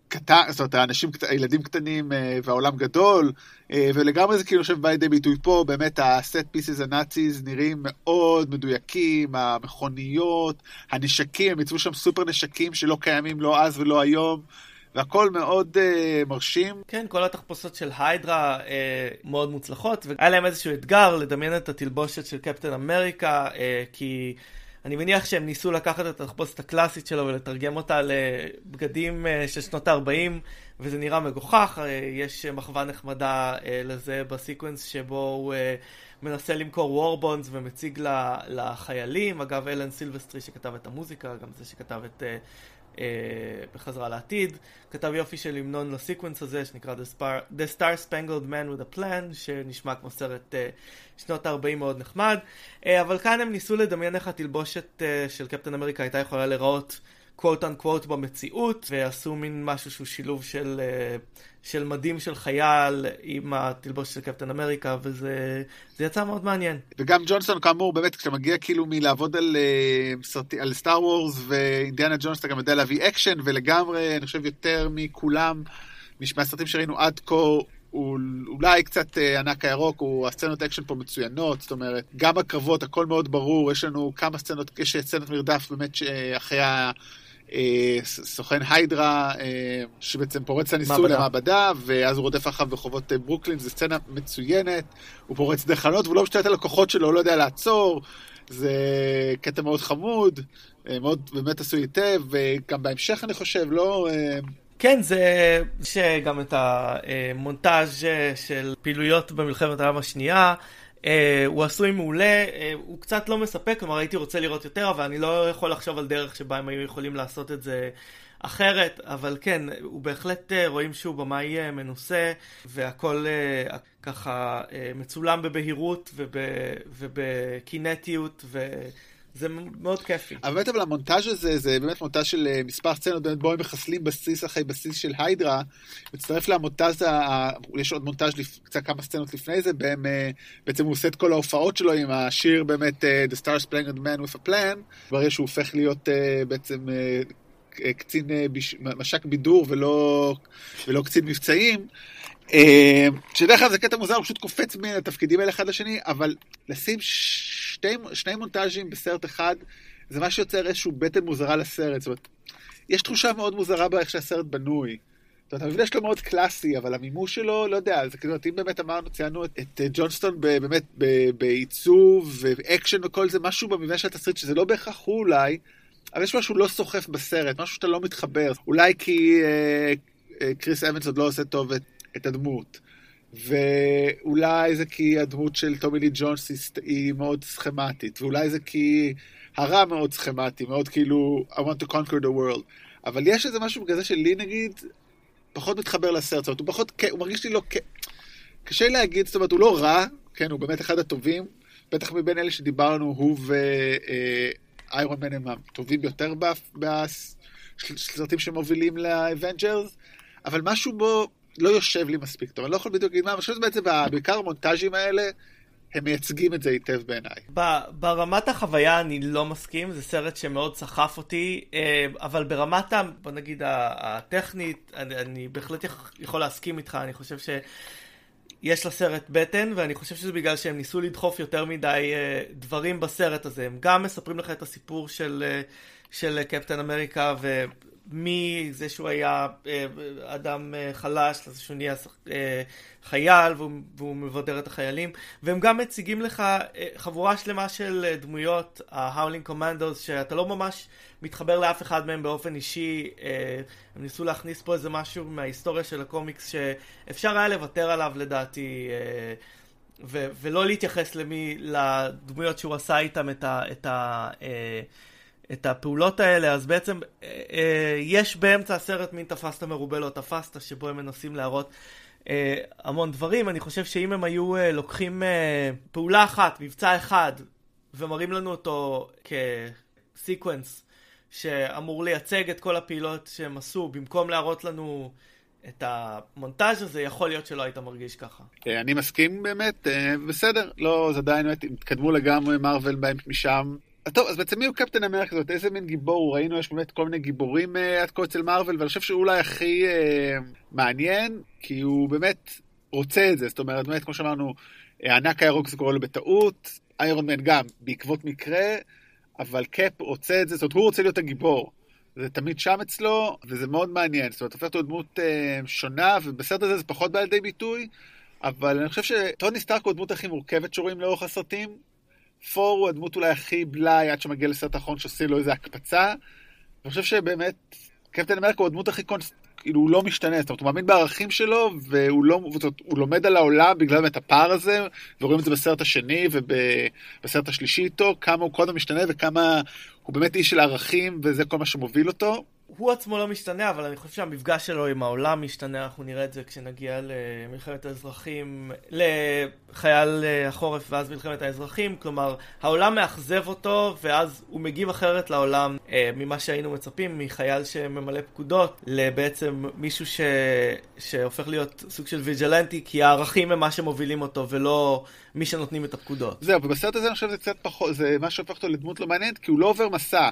קטן, זאת אומרת האנשים, הילדים קטנים והעולם גדול, ולגמרי זה כאילו יושב בא לידי ביטוי פה, באמת הסט פיסס הנאציז נראים מאוד מדויקים, המכוניות, הנשקים, הם יצאו שם סופר נשקים שלא קיימים לא אז ולא היום. והכל מאוד uh, מרשים. כן, כל התחפושות של היידרה uh, מאוד מוצלחות, והיה להם איזשהו אתגר לדמיין את התלבושת של קפטן אמריקה, uh, כי אני מניח שהם ניסו לקחת את התחפושת הקלאסית שלו ולתרגם אותה לבגדים uh, של שנות ה-40, וזה נראה מגוחך, uh, יש מחווה נחמדה uh, לזה בסקוונס שבו הוא... Uh, מנסה למכור war bonds ומציג לחיילים, אגב אלן סילבסטרי שכתב את המוזיקה, גם זה שכתב את אה, בחזרה לעתיד. כתב יופי של המנון לסיקוונס הזה שנקרא The, Star Spangled Man with a Plan, שנשמע כמו סרט אה, שנות ה-40 מאוד נחמד. אה, אבל כאן הם ניסו לדמיין איך התלבושת אה, של קפטן אמריקה הייתה יכולה להיראות quote unquote במציאות, ועשו מין משהו שהוא שילוב של, אה, של מדים של חייל עם התלבוש של קפטן אמריקה, וזה יצא מאוד מעניין. וגם ג'ונסטון, כאמור, באמת, כשאתה מגיע כאילו מלעבוד על, אה, על Star Wars ואינדיאנה ג'ונס, אתה גם יודע להביא אקשן, ולגמרי, אני חושב, יותר מכולם, מהסרטים שראינו עד כה, הוא אולי קצת אה, ענק הירוק, הוא הסצנות אקשן פה מצוינות, זאת אומרת, גם הקרבות, הכל מאוד ברור, יש לנו כמה סצנות, יש סצנת מרדף באמת אחרי. אה, סוכן היידרה, אה, שבעצם פורץ לניסוי למעבדה, ואז הוא רודף אחריו ברחובות אה, ברוקלין, זו סצנה מצוינת, הוא פורץ דרך חלונות, והוא לא משתלט על הכוחות שלו, הוא לא יודע לעצור, זה קטע מאוד חמוד, מאוד באמת עשוי היטב, וגם בהמשך אני חושב, לא... כן, זה שגם את המונטאז' של פעילויות במלחמת העולם השנייה, הוא עשוי מעולה, uh, הוא קצת לא מספק, כלומר הייתי רוצה לראות יותר, אבל אני לא יכול לחשוב על דרך שבה הם היו יכולים לעשות את זה אחרת, אבל כן, הוא בהחלט uh, רואים שהוא במאי uh, מנוסה, והכל uh, ככה uh, מצולם בבהירות ובקינטיות, וב זה מאוד כיפי. אבל באמת אבל המונטאז' הזה זה באמת מונטאז' של אה, מספר סצנות באמת בו הם מחסלים בסיס אחרי בסיס של היידרה. מצטרף למונטאז', יש עוד מונטאז' קצת כמה סצנות לפני זה, בהם אה, בעצם הוא עושה את כל ההופעות שלו עם השיר באמת אה, The Stars Playing on Man with a Plan. ברגע שהוא הופך להיות בעצם קצין מש"ק בידור ולא, ולא קצין מבצעים. שדרך אגב זה קטע מוזר, הוא פשוט קופץ בין התפקידים האלה אחד לשני, אבל לשים שתי, שני מונטאז'ים בסרט אחד, זה מה שיוצר איזשהו בטן מוזרה לסרט. זאת אומרת, יש תחושה מאוד מוזרה באיך שהסרט בנוי. זאת אומרת, המבנה שלו מאוד קלאסי, אבל המימוש שלו, לא יודע, זה כאילו, אם באמת אמרנו, ציינו את, את ג'ונסטון ב, באמת בעיצוב ואקשן וכל זה, משהו במבנה של התסריט שזה לא בהכרח הוא אולי, אבל יש משהו לא סוחף בסרט, משהו שאתה לא מתחבר. אולי כי אה, אה, קריס אבנס עוד לא עושה טוב את, את הדמות. ואולי זה כי הדמות של טומי לי ג'ונס היא מאוד סכמטית, ואולי זה כי הרע מאוד סכמטי, מאוד כאילו I want to conquer the world. אבל יש איזה משהו כזה שלי נגיד פחות מתחבר לסרט, זאת אומרת, הוא פחות, הוא מרגיש לי לא, קשה להגיד, זאת אומרת, הוא לא רע, כן, הוא באמת אחד הטובים, בטח מבין אלה שדיברנו, הוא ואיירון מן הם הטובים ביותר בסרטים שמובילים לאבנג'רס, אבל משהו בו לא יושב לי מספיק טוב, אני לא יכול בדיוק להגיד מה, אני חושב שבעצם בעיקר המונטאז'ים האלה, הם מייצגים את זה היטב בעיניי. ברמת החוויה אני לא מסכים, זה סרט שמאוד סחף אותי, אה, אבל ברמת, בוא נגיד, הטכנית, אני, אני בהחלט יכול להסכים איתך, אני חושב ש... יש לסרט בטן, ואני חושב שזה בגלל שהם ניסו לדחוף יותר מדי uh, דברים בסרט הזה. הם גם מספרים לך את הסיפור של, uh, של קפטן אמריקה, מזה שהוא היה אה, אדם אה, חלש, לזה שהוא נהיה אה, חייל והוא, והוא מבדר את החיילים, והם גם מציגים לך חבורה שלמה של דמויות, ה-Howling Commandos, שאתה לא ממש מתחבר לאף אחד מהם באופן אישי, הם ניסו להכניס פה איזה משהו מההיסטוריה של הקומיקס שאפשר היה לוותר עליו לדעתי. ו- ולא להתייחס למי, לדמויות שהוא עשה איתם את ה... את ה את הפעולות האלה, אז בעצם אה, אה, יש באמצע הסרט מין תפסת מרובה לא תפסת, שבו הם מנסים להראות אה, המון דברים. אני חושב שאם הם היו אה, לוקחים אה, פעולה אחת, מבצע אחד, ומראים לנו אותו כסיקוונס, שאמור לייצג את כל הפעילות שהם עשו, במקום להראות לנו את המונטאז' הזה, יכול להיות שלא היית מרגיש ככה. אה, אני מסכים באמת, אה, בסדר, לא, זה עדיין, התקדמו לגמרי מרוויל משם. טוב, אז בעצם מי הוא קפטן אמריקה הזאת? איזה מין גיבור? ראינו, יש באמת כל מיני גיבורים עד כה אצל מרוויל, ואני חושב שהוא אולי הכי מעניין, כי הוא באמת רוצה את זה. זאת אומרת, באמת, כמו שאמרנו, הענק הירוק זה קורה לו בטעות, איירון מן גם, בעקבות מקרה, אבל קאפ רוצה את זה, זאת אומרת, הוא רוצה להיות הגיבור. זה תמיד שם אצלו, וזה מאוד מעניין. זאת אומרת, הופך אותו דמות אה, שונה, ובסרט הזה זה פחות בא לידי ביטוי, אבל אני חושב שטוני סטארק הוא הדמות הכי מורכבת שרואים לאורך הסרטים. פור הוא הדמות אולי הכי בלאי עד שמגיע לסרט האחרון שעושה לו איזה הקפצה. אני חושב שבאמת, קפטן אמריקה הוא הדמות הכי קונס... כאילו הוא לא משתנה, זאת אומרת הוא מאמין בערכים שלו והוא לא, זאת, הוא לומד על העולם בגלל באמת הפער הזה ורואים את זה בסרט השני ובסרט השלישי איתו, כמה הוא קודם משתנה וכמה הוא באמת איש של ערכים וזה כל מה שמוביל אותו. הוא עצמו לא משתנה, אבל אני חושב שהמפגש שלו עם העולם משתנה, אנחנו נראה את זה כשנגיע למלחמת האזרחים, לחייל אה, החורף ואז מלחמת האזרחים, כלומר, העולם מאכזב אותו, ואז הוא מגיב אחרת לעולם אה, ממה שהיינו מצפים, מחייל שממלא פקודות, לבעצם מישהו ש... שהופך להיות סוג של ויג'לנטי, כי הערכים הם מה שמובילים אותו, ולא מי שנותנים את הפקודות. זהו, ובסרט הזה אני חושב שזה קצת פחות, זה מה שהופך אותו לדמות לא מעניינת, כי הוא לא עובר מסע.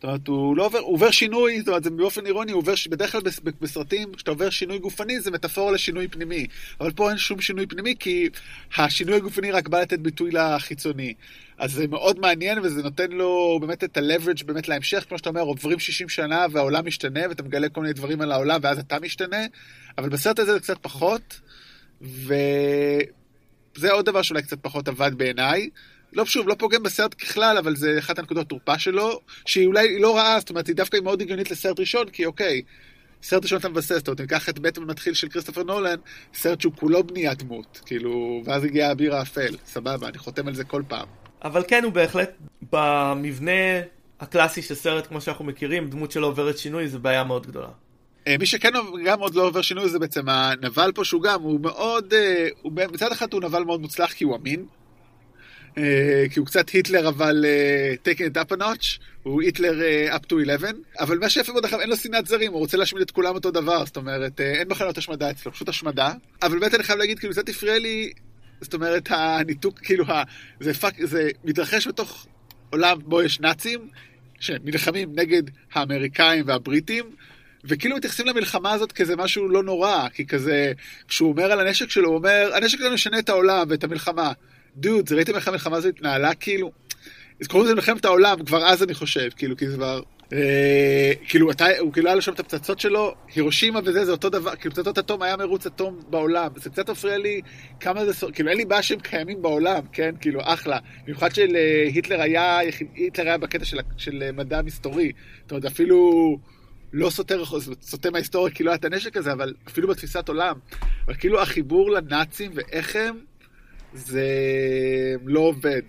זאת אומרת, הוא לא עובר, הוא עובר שינוי, זאת אומרת, זה באופן אירוני, הוא עובר, בדרך כלל בסרטים, כשאתה עובר שינוי גופני, זה מטאפורה לשינוי פנימי. אבל פה אין שום שינוי פנימי, כי השינוי הגופני רק בא לתת ביטוי לחיצוני. אז זה מאוד מעניין, וזה נותן לו באמת את ה-leverage באמת להמשך, כמו שאתה אומר, עוברים 60 שנה והעולם משתנה, ואתה מגלה כל מיני דברים על העולם, ואז אתה משתנה, אבל בסרט הזה זה קצת פחות, וזה עוד דבר שאולי קצת פחות עבד בעיניי. לא שוב, לא פוגם בסרט ככלל, אבל זה אחת הנקודות תורפה שלו, שהיא אולי לא רעה, זאת אומרת, היא דווקא מאוד הגיונית לסרט ראשון, כי אוקיי, סרט ראשון אתה מבסס, זאת אומרת, ניקח את בטמן מתחיל של כריסטופר נולן, סרט שהוא כולו בניית דמות, כאילו, ואז הגיע האביר האפל, סבבה, אני חותם על זה כל פעם. אבל כן, הוא בהחלט, במבנה הקלאסי של סרט, כמו שאנחנו מכירים, דמות שלו עוברת שינוי, זה בעיה מאוד גדולה. אה, מי שכן גם עוד לא עובר שינוי זה בעצם הנבל פה שהוא גם, הוא מאוד, אה, הוא, מצד אחד הוא נבל מאוד מוצלח כי הוא אמין, כי הוא קצת היטלר אבל uh, taking it up a notch, הוא היטלר uh, up to 11, אבל מה שיפה מאוד אין לו שנאת זרים, הוא רוצה להשמיד את כולם אותו דבר, זאת אומרת, אין מחנות השמדה אצלו, פשוט השמדה, אבל באמת אני חייב להגיד, כאילו קצת הפריע לי, זאת אומרת, הניתוק, כאילו, זה, fuck, זה מתרחש בתוך עולם בו יש נאצים, שנלחמים נגד האמריקאים והבריטים, וכאילו מתייחסים למלחמה הזאת כאיזה משהו לא נורא, כי כזה, כשהוא אומר על הנשק שלו, הוא אומר, הנשק שלנו משנה את העולם ואת המלחמה. דוד, ראיתם איך המלחמה הזאת התנהלה? כאילו, קוראים לזה מלחמת העולם, כבר אז אני חושב, כאילו, כי זה כבר... אה, כאילו, אתה, הוא כאילו היה לו שם את הפצצות שלו, הירושימה וזה, זה אותו דבר, כאילו, פצצות אטום היה מרוץ אטום בעולם. זה קצת מפריע לי כמה זה, כאילו, אין לי בעיה שהם קיימים בעולם, כן? כאילו, אחלה. במיוחד שלהיטלר היה, היטלר היה בקטע של, של מדע מסתורי. זאת אומרת, אפילו... לא סותר, סוטה מההיסטוריה כי לא היה את הנשק הזה, אבל אפילו בתפיסת עולם. אבל כאילו החיבור לנאצים ואיך הם, זה לא עובד.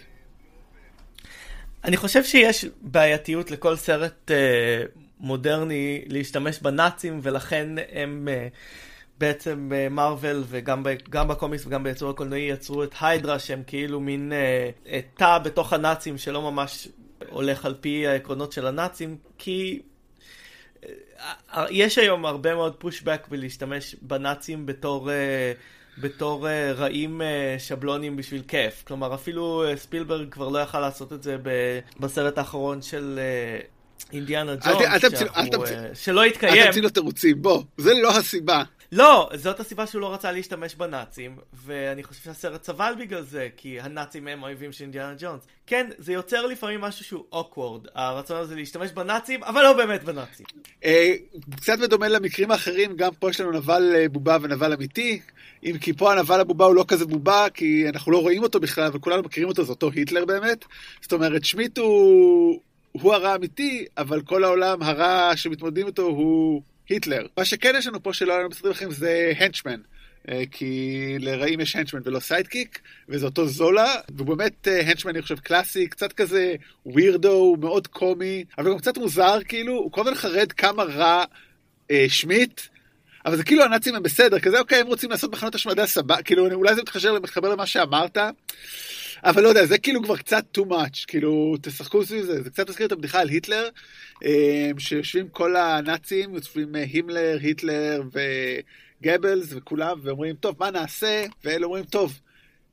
אני חושב שיש בעייתיות לכל סרט אה, מודרני להשתמש בנאצים, ולכן הם אה, בעצם אה, מרוויל וגם גם בקומיקס וגם ביצור הקולנועי יצרו את היידרה, שהם כאילו מין אה, תא בתוך הנאצים שלא ממש הולך על פי העקרונות של הנאצים, כי אה, יש היום הרבה מאוד פושבק בלהשתמש בנאצים בתור... אה, בתור uh, רעים uh, שבלונים בשביל כיף. כלומר, אפילו uh, ספילברג כבר לא יכל לעשות את זה בסרט האחרון של uh, אינדיאנה ג'ונס, uh, שלא התקיים. אל תמציא לו תירוצים, בוא, זה לא הסיבה. לא, זאת הסיבה שהוא לא רצה להשתמש בנאצים, ואני חושב שהסרט סבל בגלל זה, כי הנאצים הם האויבים של אינדיאנה ג'ונס. כן, זה יוצר לפעמים משהו שהוא אוקוורד, הרצון הזה להשתמש בנאצים, אבל לא באמת בנאצים. קצת בדומה למקרים האחרים, גם פה יש לנו נבל בובה ונבל אמיתי. אם כי פה הנבל הבובה הוא לא כזה בובה, כי אנחנו לא רואים אותו בכלל, אבל כולנו מכירים אותו, זה אותו היטלר באמת. זאת אומרת, שמיט הוא, הוא הרע האמיתי, אבל כל העולם הרע שמתמודדים איתו הוא היטלר. מה שכן יש לנו פה שלא היה לנו בסרטים אחרים זה henchman. אה, כי לרעים יש henchman ולא sidekick, וזה אותו זולה, והוא באמת henchman, אני חושב, קלאסי, קצת כזה ווירדו, מאוד קומי, אבל גם קצת מוזר, כאילו, הוא כל הזמן חרד כמה רע אה, שמיט, אבל זה כאילו הנאצים הם בסדר, כזה אוקיי, הם רוצים לעשות מחנות השמדה סבבה, כאילו אולי זה מתחבר, מתחבר למה שאמרת, אבל לא יודע, זה כאילו כבר קצת too much, כאילו, תשחקו סביב זה, זה קצת מזכיר את הבדיחה על היטלר, אה, שיושבים כל הנאצים, יושבים אה, הימלר, היטלר וגבלס וכולם, ואומרים, טוב, מה נעשה? ואלה אומרים, טוב,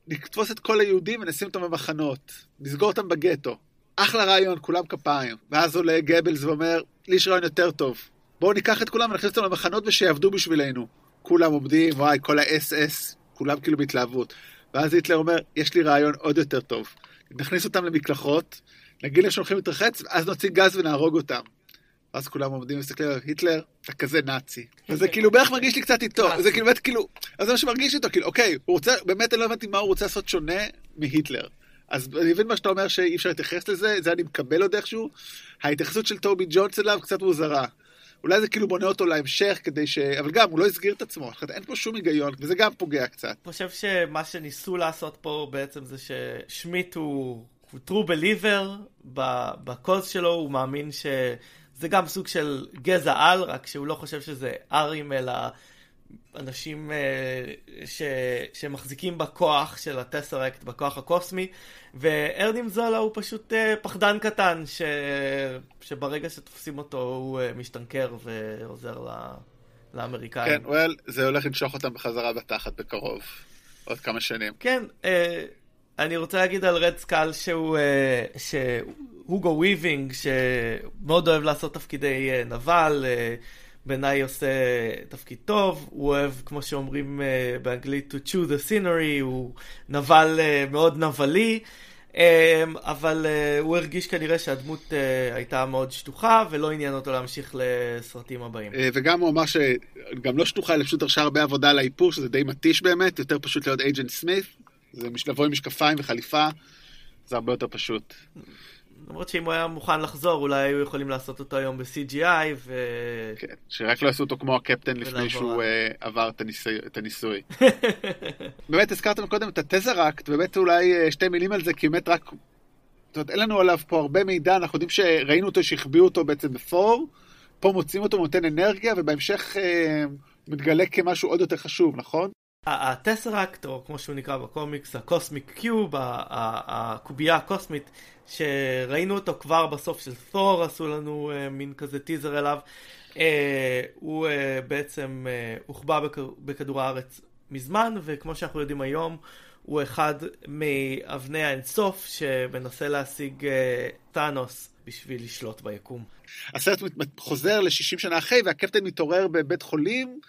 נתפוס את כל היהודים ונשים אותם במחנות, נסגור אותם בגטו. אחלה רעיון, כולם כפיים. ואז עולה גבלס ואומר, לי יש רעיון יותר טוב. בואו ניקח את כולם ונכניס אותם למחנות ושיעבדו בשבילנו. כולם עומדים, וואי, כל ה-SS, כולם כאילו בהתלהבות. ואז היטלר אומר, יש לי רעיון עוד יותר טוב. נכניס אותם למקלחות, נגיד להם שהולכים להתרחץ, ואז נוציא גז ונהרוג אותם. ואז כולם עומדים ומסתכלים עליו, היטלר, אתה כזה נאצי. וזה כאילו בערך מרגיש לי קצת איתו, זה כאילו באמת כאילו, אז זה מה שמרגיש איתו, כאילו, אוקיי, הוא רוצה, באמת אני לא הבנתי מה הוא רוצה לעשות שונה מהיטלר. אז אני מבין מה שאתה אומר שאי אפשר להתייחס לזה, זה אני מקבל עוד איכשהו. ההתייחסות של טובי ג'ונס אליו קצת מוזרה. אולי זה כאילו בונה אותו להמשך כדי ש... אבל גם, הוא לא הסגיר את עצמו, אין פה שום היגיון, וזה גם פוגע קצת. אני חושב שמה שניסו לעשות פה בעצם זה ששמיט הוא, הוא true believer בקוז שלו, הוא מאמין שזה גם סוג של גזע על, רק שהוא לא חושב שזה ארים, אלא אנשים אה, ש, שמחזיקים בכוח של הטסרקט, בכוח הקוסמי, וארנים זולה הוא פשוט אה, פחדן קטן, ש, שברגע שתופסים אותו הוא אה, משתנקר ועוזר ל, לאמריקאים. כן, well, זה הולך למשוך אותם בחזרה בתחת בקרוב, עוד כמה שנים. כן, אה, אני רוצה להגיד על רד סקל שהוא, אה, שהוגו וויבינג, שמאוד אוהב לעשות תפקידי נבל, בעיניי עושה תפקיד טוב, הוא אוהב, כמו שאומרים uh, באנגלית, to chew the scenery, הוא נבל uh, מאוד נבלי, um, אבל uh, הוא הרגיש כנראה שהדמות uh, הייתה מאוד שטוחה, ולא עניין אותו להמשיך לסרטים הבאים. וגם הוא אמר שגם לא שטוחה, אלא פשוט הרשה הרבה עבודה על האיפור, שזה די מתיש באמת, יותר פשוט להיות אייג'נט סמית, זה לבוא עם משקפיים וחליפה, זה הרבה יותר פשוט. למרות שאם הוא היה מוכן לחזור, אולי היו יכולים לעשות אותו היום ב-CGI, ו... כן, שרק לא יעשו אותו כמו הקפטן לפני שהוא uh, עבר את, הניסוי. את הניסוי. באמת הזכרתם קודם את הטזראקט, באמת אולי uh, שתי מילים על זה, כי באמת רק... זאת אומרת, אין לנו עליו פה הרבה מידע, אנחנו יודעים שראינו אותו, שהחביאו אותו בעצם בפור, פה מוצאים אותו, נותן אנרגיה, ובהמשך uh, מתגלה כמשהו עוד יותר חשוב, נכון? הטסראקט, או כמו שהוא נקרא בקומיקס, הקוסמיק קיוב, הקובייה הקוסמית, שראינו אותו כבר בסוף של תור, עשו לנו uh, מין כזה טיזר אליו, uh, הוא uh, בעצם הוחבא בכ... בכדור הארץ מזמן, וכמו שאנחנו יודעים היום, הוא אחד מאבני האינסוף שמנסה להשיג טאנוס בשביל לשלוט ביקום. הסרט חוזר ל-60 שנה אחרי, והקפטן מתעורר בבית חולים.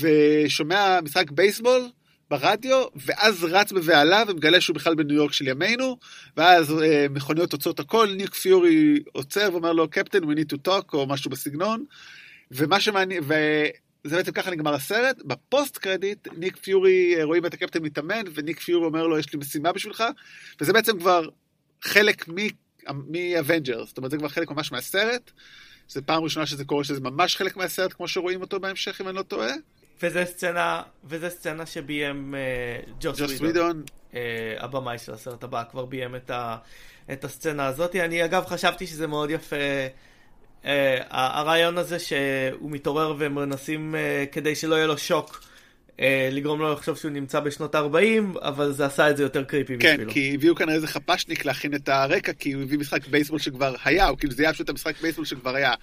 ושומע משחק בייסבול ברדיו, ואז רץ בבהלה ומגלה שהוא בכלל בניו יורק של ימינו, ואז אה, מכוניות עוצרות הכל, ניק פיורי עוצר ואומר לו, קפטן, we need to talk, או משהו בסגנון, ומה שמעניין, וזה בעצם ככה נגמר הסרט, בפוסט קרדיט, ניק פיורי, אה, רואים את הקפטן מתאמן, וניק פיורי אומר לו, יש לי משימה בשבילך, וזה בעצם כבר חלק מ-Avengers, זאת אומרת, זה כבר חלק ממש מהסרט. זה פעם ראשונה שזה קורה, שזה ממש חלק מהסרט, כמו שרואים אותו בהמשך, אם אני לא טועה. וזה סצנה, וזה סצנה שביים uh, ג'וס ווידון, uh, הבמאי של הסרט הבא, כבר ביים את, ה, את הסצנה הזאת. אני אגב חשבתי שזה מאוד יפה, uh, הרעיון הזה שהוא מתעורר ומנסים uh, כדי שלא יהיה לו שוק. אה, לגרום לו לחשוב שהוא נמצא בשנות ה-40, אבל זה עשה את זה יותר קריפי כן, בשבילו. כן, כי הביאו כאן איזה חפשניק להכין את הרקע, כי הוא הביא משחק בייסבול שכבר היה, הוא כאילו זיהה פשוט את המשחק בייסבול שכבר היה.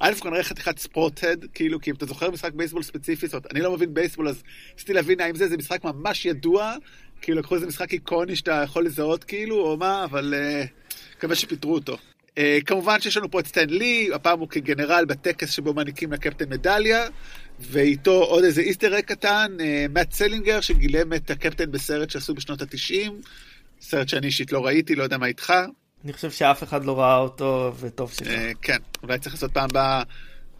א', כנראה חתיכת sport-head, כאילו, כי אם אתה זוכר משחק בייסבול ספציפי, זאת אומרת, אני לא מבין בייסבול, אז ניסיתי להבין האם זה, זה משחק ממש ידוע, כאילו לקחו איזה משחק איקוני שאתה יכול לזהות כאילו, או מה, אבל אה, מקווה שפיטרו אותו. אה, כמובן שיש לנו פה את סטן לי, הפעם הוא כגנרל בטקס שבו מעניקים לקפטן מדליה, ואיתו עוד איזה Easter egg קטן, מאט סלינגר, שגילם את הקפטן בסרט שעשו בשנות ה-90, סרט שאני אישית לא ראיתי, לא יודע מה איתך. אני חושב שאף אחד לא ראה אותו, וטוב שכך. אה, כן, אולי צריך לעשות פעם הבאה,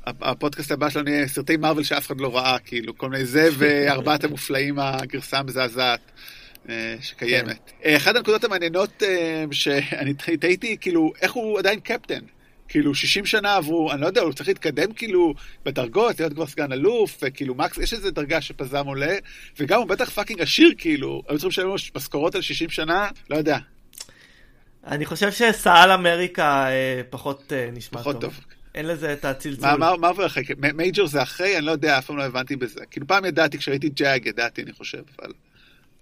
הפודקאסט הבא שלנו יהיה סרטי מרוויל שאף אחד לא ראה, כאילו, כל מיני זה וארבעת המופלאים, הגרסה המזעזעת. אה, שקיימת. כן. אחד הנקודות המעניינות שאני תהיתי, כאילו, איך הוא עדיין קפטן? כאילו 60 שנה עברו, אני לא יודע, הוא צריך להתקדם כאילו בדרגות, להיות כבר סגן אלוף, וכאילו מקס, יש איזה דרגה שפז"ם עולה, וגם הוא בטח fucking עשיר כאילו, היו צריכים לשלם לו משכורות על 60 שנה, לא יודע. אני חושב שסאל אמריקה אה, פחות אה, נשמע פחות טוב. טוב. אין לזה את הצלצול. מה, מה, מה עובר אחרי? מייג'ור זה אחרי? אני לא יודע, אף פעם לא הבנתי בזה. כאילו פעם ידעתי, כשראיתי ג'אג ידעתי, אני חושב, אבל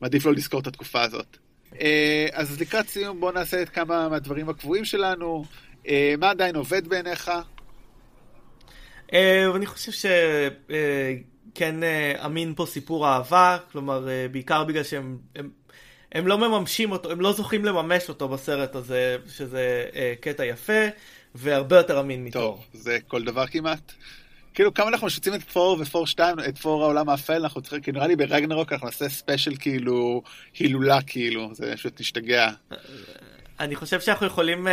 מעדיף לא לזכור את התקופה הזאת. אה, אז לקראת סיום בואו נעשה את כמה מהדברים הקבועים שלנו. אה, מה עדיין עובד בעיניך? אה, אני חושב שכן אמין פה סיפור אהבה, כלומר, בעיקר בגלל שהם הם, הם לא מממשים אותו, הם לא זוכים לממש אותו בסרט הזה, שזה קטע יפה, והרבה יותר אמין מתור. טוב, זה כל דבר כמעט. כאילו כמה אנחנו משמיצים את תור ותור 2, את תור העולם האפל, אנחנו צריכים, כי נראה לי ברגנרוק אנחנו נעשה special כאילו, הילולה כאילו, זה פשוט נשתגע. אני חושב שאנחנו יכולים אה,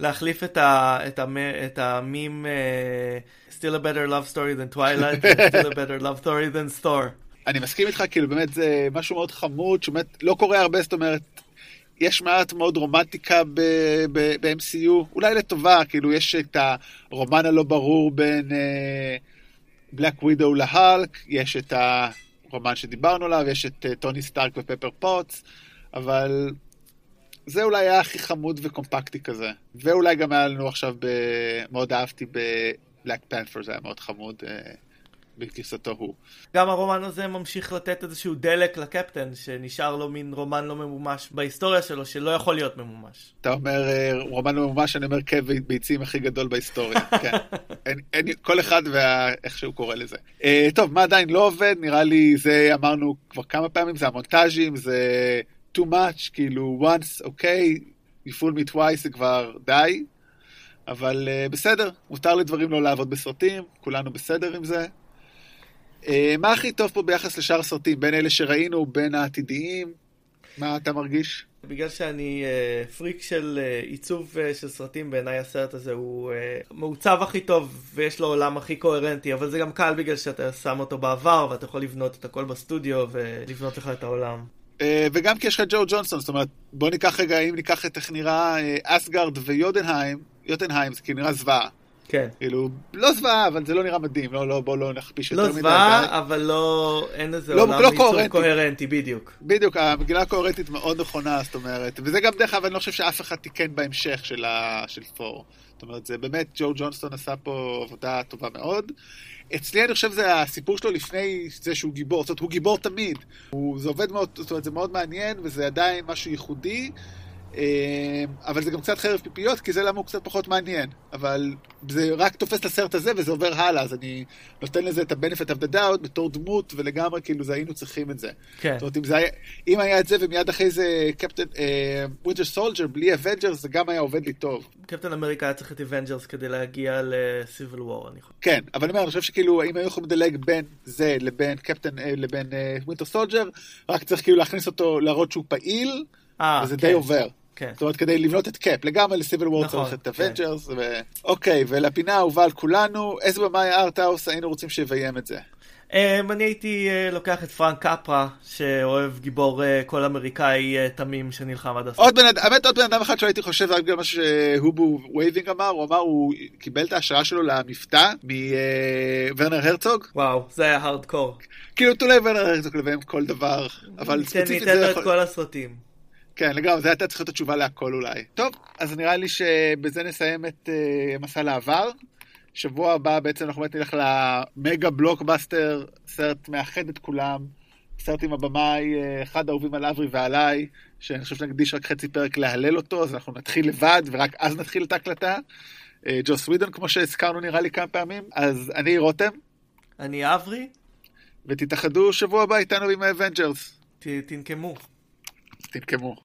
להחליף את, ה, את, ה, את ה-meme אה, Still a better love story than Twilight, Still a better love story than Thor. אני מסכים איתך, כאילו באמת זה משהו מאוד חמוד, שבאמת לא קורה הרבה, זאת אומרת, יש מעט מאוד רומנטיקה ב-MCU, אולי לטובה, כאילו יש את הרומן הלא ברור בין בלק ווידו להלק, יש את הרומן שדיברנו עליו, יש את טוני סטארק ופפר פוטס, אבל זה אולי היה הכי חמוד וקומפקטי כזה. ואולי גם היה לנו עכשיו, ב... מאוד אהבתי בבלק פנת'ר, זה היה מאוד חמוד. Uh, בגרסתו הוא. גם הרומן הזה ממשיך לתת איזשהו דלק לקפטן, שנשאר לו מין רומן לא ממומש בהיסטוריה שלו, שלא יכול להיות ממומש. אתה אומר אה, רומן לא ממומש, אני אומר כאב ביצים הכי גדול בהיסטוריה. כן. אין, אין, כל אחד ואיך שהוא קורא לזה. Uh, טוב, מה עדיין לא עובד? נראה לי זה אמרנו כבר כמה פעמים, זה המונטאז'ים, זה too much, כאילו once, אוקיי, okay, you fool me twice זה כבר די. אבל uh, בסדר, מותר לדברים לא לעבוד בסרטים, כולנו בסדר עם זה. אה, מה הכי טוב פה ביחס לשאר הסרטים, בין אלה שראינו, בין העתידיים? מה אתה מרגיש? בגלל שאני uh, פריק של uh, עיצוב uh, של סרטים, בעיניי הסרט הזה הוא uh, מעוצב הכי טוב ויש לו עולם הכי קוהרנטי, אבל זה גם קל בגלל שאתה שם אותו בעבר ואתה יכול לבנות את הכל בסטודיו ולבנות לך את העולם. Uh, וגם כי יש לך ג'ו ג'ונסון, זאת אומרת, בוא ניקח רגע, אם ניקח את איך נראה אסגרד ויודנהיים, יודנהיים זה כאילו נראה זוועה. כן. כאילו, לא זוועה, אבל זה לא נראה מדהים, לא, לא, בוא לא נכפיש יותר מדי. לא זוועה, אבל לא, אין איזה לא, עולם לא קוהרנטי. קוהרנטי, בדיוק. בדיוק, המגילה הקוהרנטית מאוד נכונה, זאת אומרת, וזה גם דרך אגב, אני לא חושב שאף אחד תיקן בהמשך של, ה, של פור. זאת אומרת, זה באמת, ג'ו ג'ונסטון עשה פה עבודה טובה מאוד. אצלי אני חושב זה הסיפור שלו לפני זה שהוא גיבור, זאת אומרת, הוא גיבור תמיד. הוא, זה עובד מאוד, זאת אומרת, זה מאוד מעניין, וזה עדיין משהו ייחודי. אה, אבל זה גם קצת חרב פיפיות, כי זה למה הוא קצת פחות מעניין. אבל זה רק תופס את הסרט הזה וזה עובר הלאה, אז אני נותן לזה את ה-benefit of the doubt בתור דמות, ולגמרי כאילו זה היינו צריכים את זה. כן. זאת אומרת, אם, זה היה, אם היה את זה ומיד אחרי זה קפטן ווינטר סולג'ר בלי אבנג'רס, זה גם היה עובד לי טוב. קפטן אמריקה היה צריך את אבנג'רס כדי להגיע לסיביל וור, אני חושב. כן, אבל אני אומר, אני חושב שכאילו, אם היו יכולים לדלג בין זה לבין קפטן, אה, לבין ווינטר אה, סולג'ר, רק צריך כאילו להכניס אותו, להראות שהוא פעיל, אה, אה, וזה כן. די עובר. כן. זאת אומרת, כדי לבנות את קאפ, לגמרי לסיביל וור נכון, צריך את אבנג'רס. כן. ו... אוקיי, ולפינה האהובה על כולנו, איזה במאי arthouse היינו רוצים שיביים את זה? אמ, אני הייתי אה, לוקח את פרנק קפרה, שאוהב גיבור אה, כל אמריקאי אה, תמים שנלחם עד הסוף. עוד בן אדם, האמת עוד בן אדם אחד שהייתי חושב רק בגלל מה שהוגו וייבינג אמר, הוא אמר, הוא קיבל את ההשראה שלו למבטא מוורנר הרצוג. וואו, זה היה הארדקור. כאילו, תנו להם ורנר הרצוג לביים כל דבר, אבל ספציפית זה יכול... כן, ניתן לו את כל הסרטים. כן, לגמרי, זה הייתה צריכה להיות התשובה להכל אולי. טוב, אז נראה לי שבזה נסיים את uh, מסע לעבר. שבוע הבא בעצם אנחנו באמת נלך למגה בלוקבאסטר, סרט מאחד את כולם, סרט עם הבמאי, uh, אחד האהובים על אברי ועליי, שאני חושב שנקדיש רק חצי פרק להלל אותו, אז אנחנו נתחיל לבד ורק אז נתחיל את ההקלטה. Uh, ג'וס ווידון, כמו שהזכרנו נראה לי כמה פעמים, אז אני רותם. אני אברי. ותתאחדו שבוע הבא איתנו עם האבנג'רס. תנקמו. תנקמו.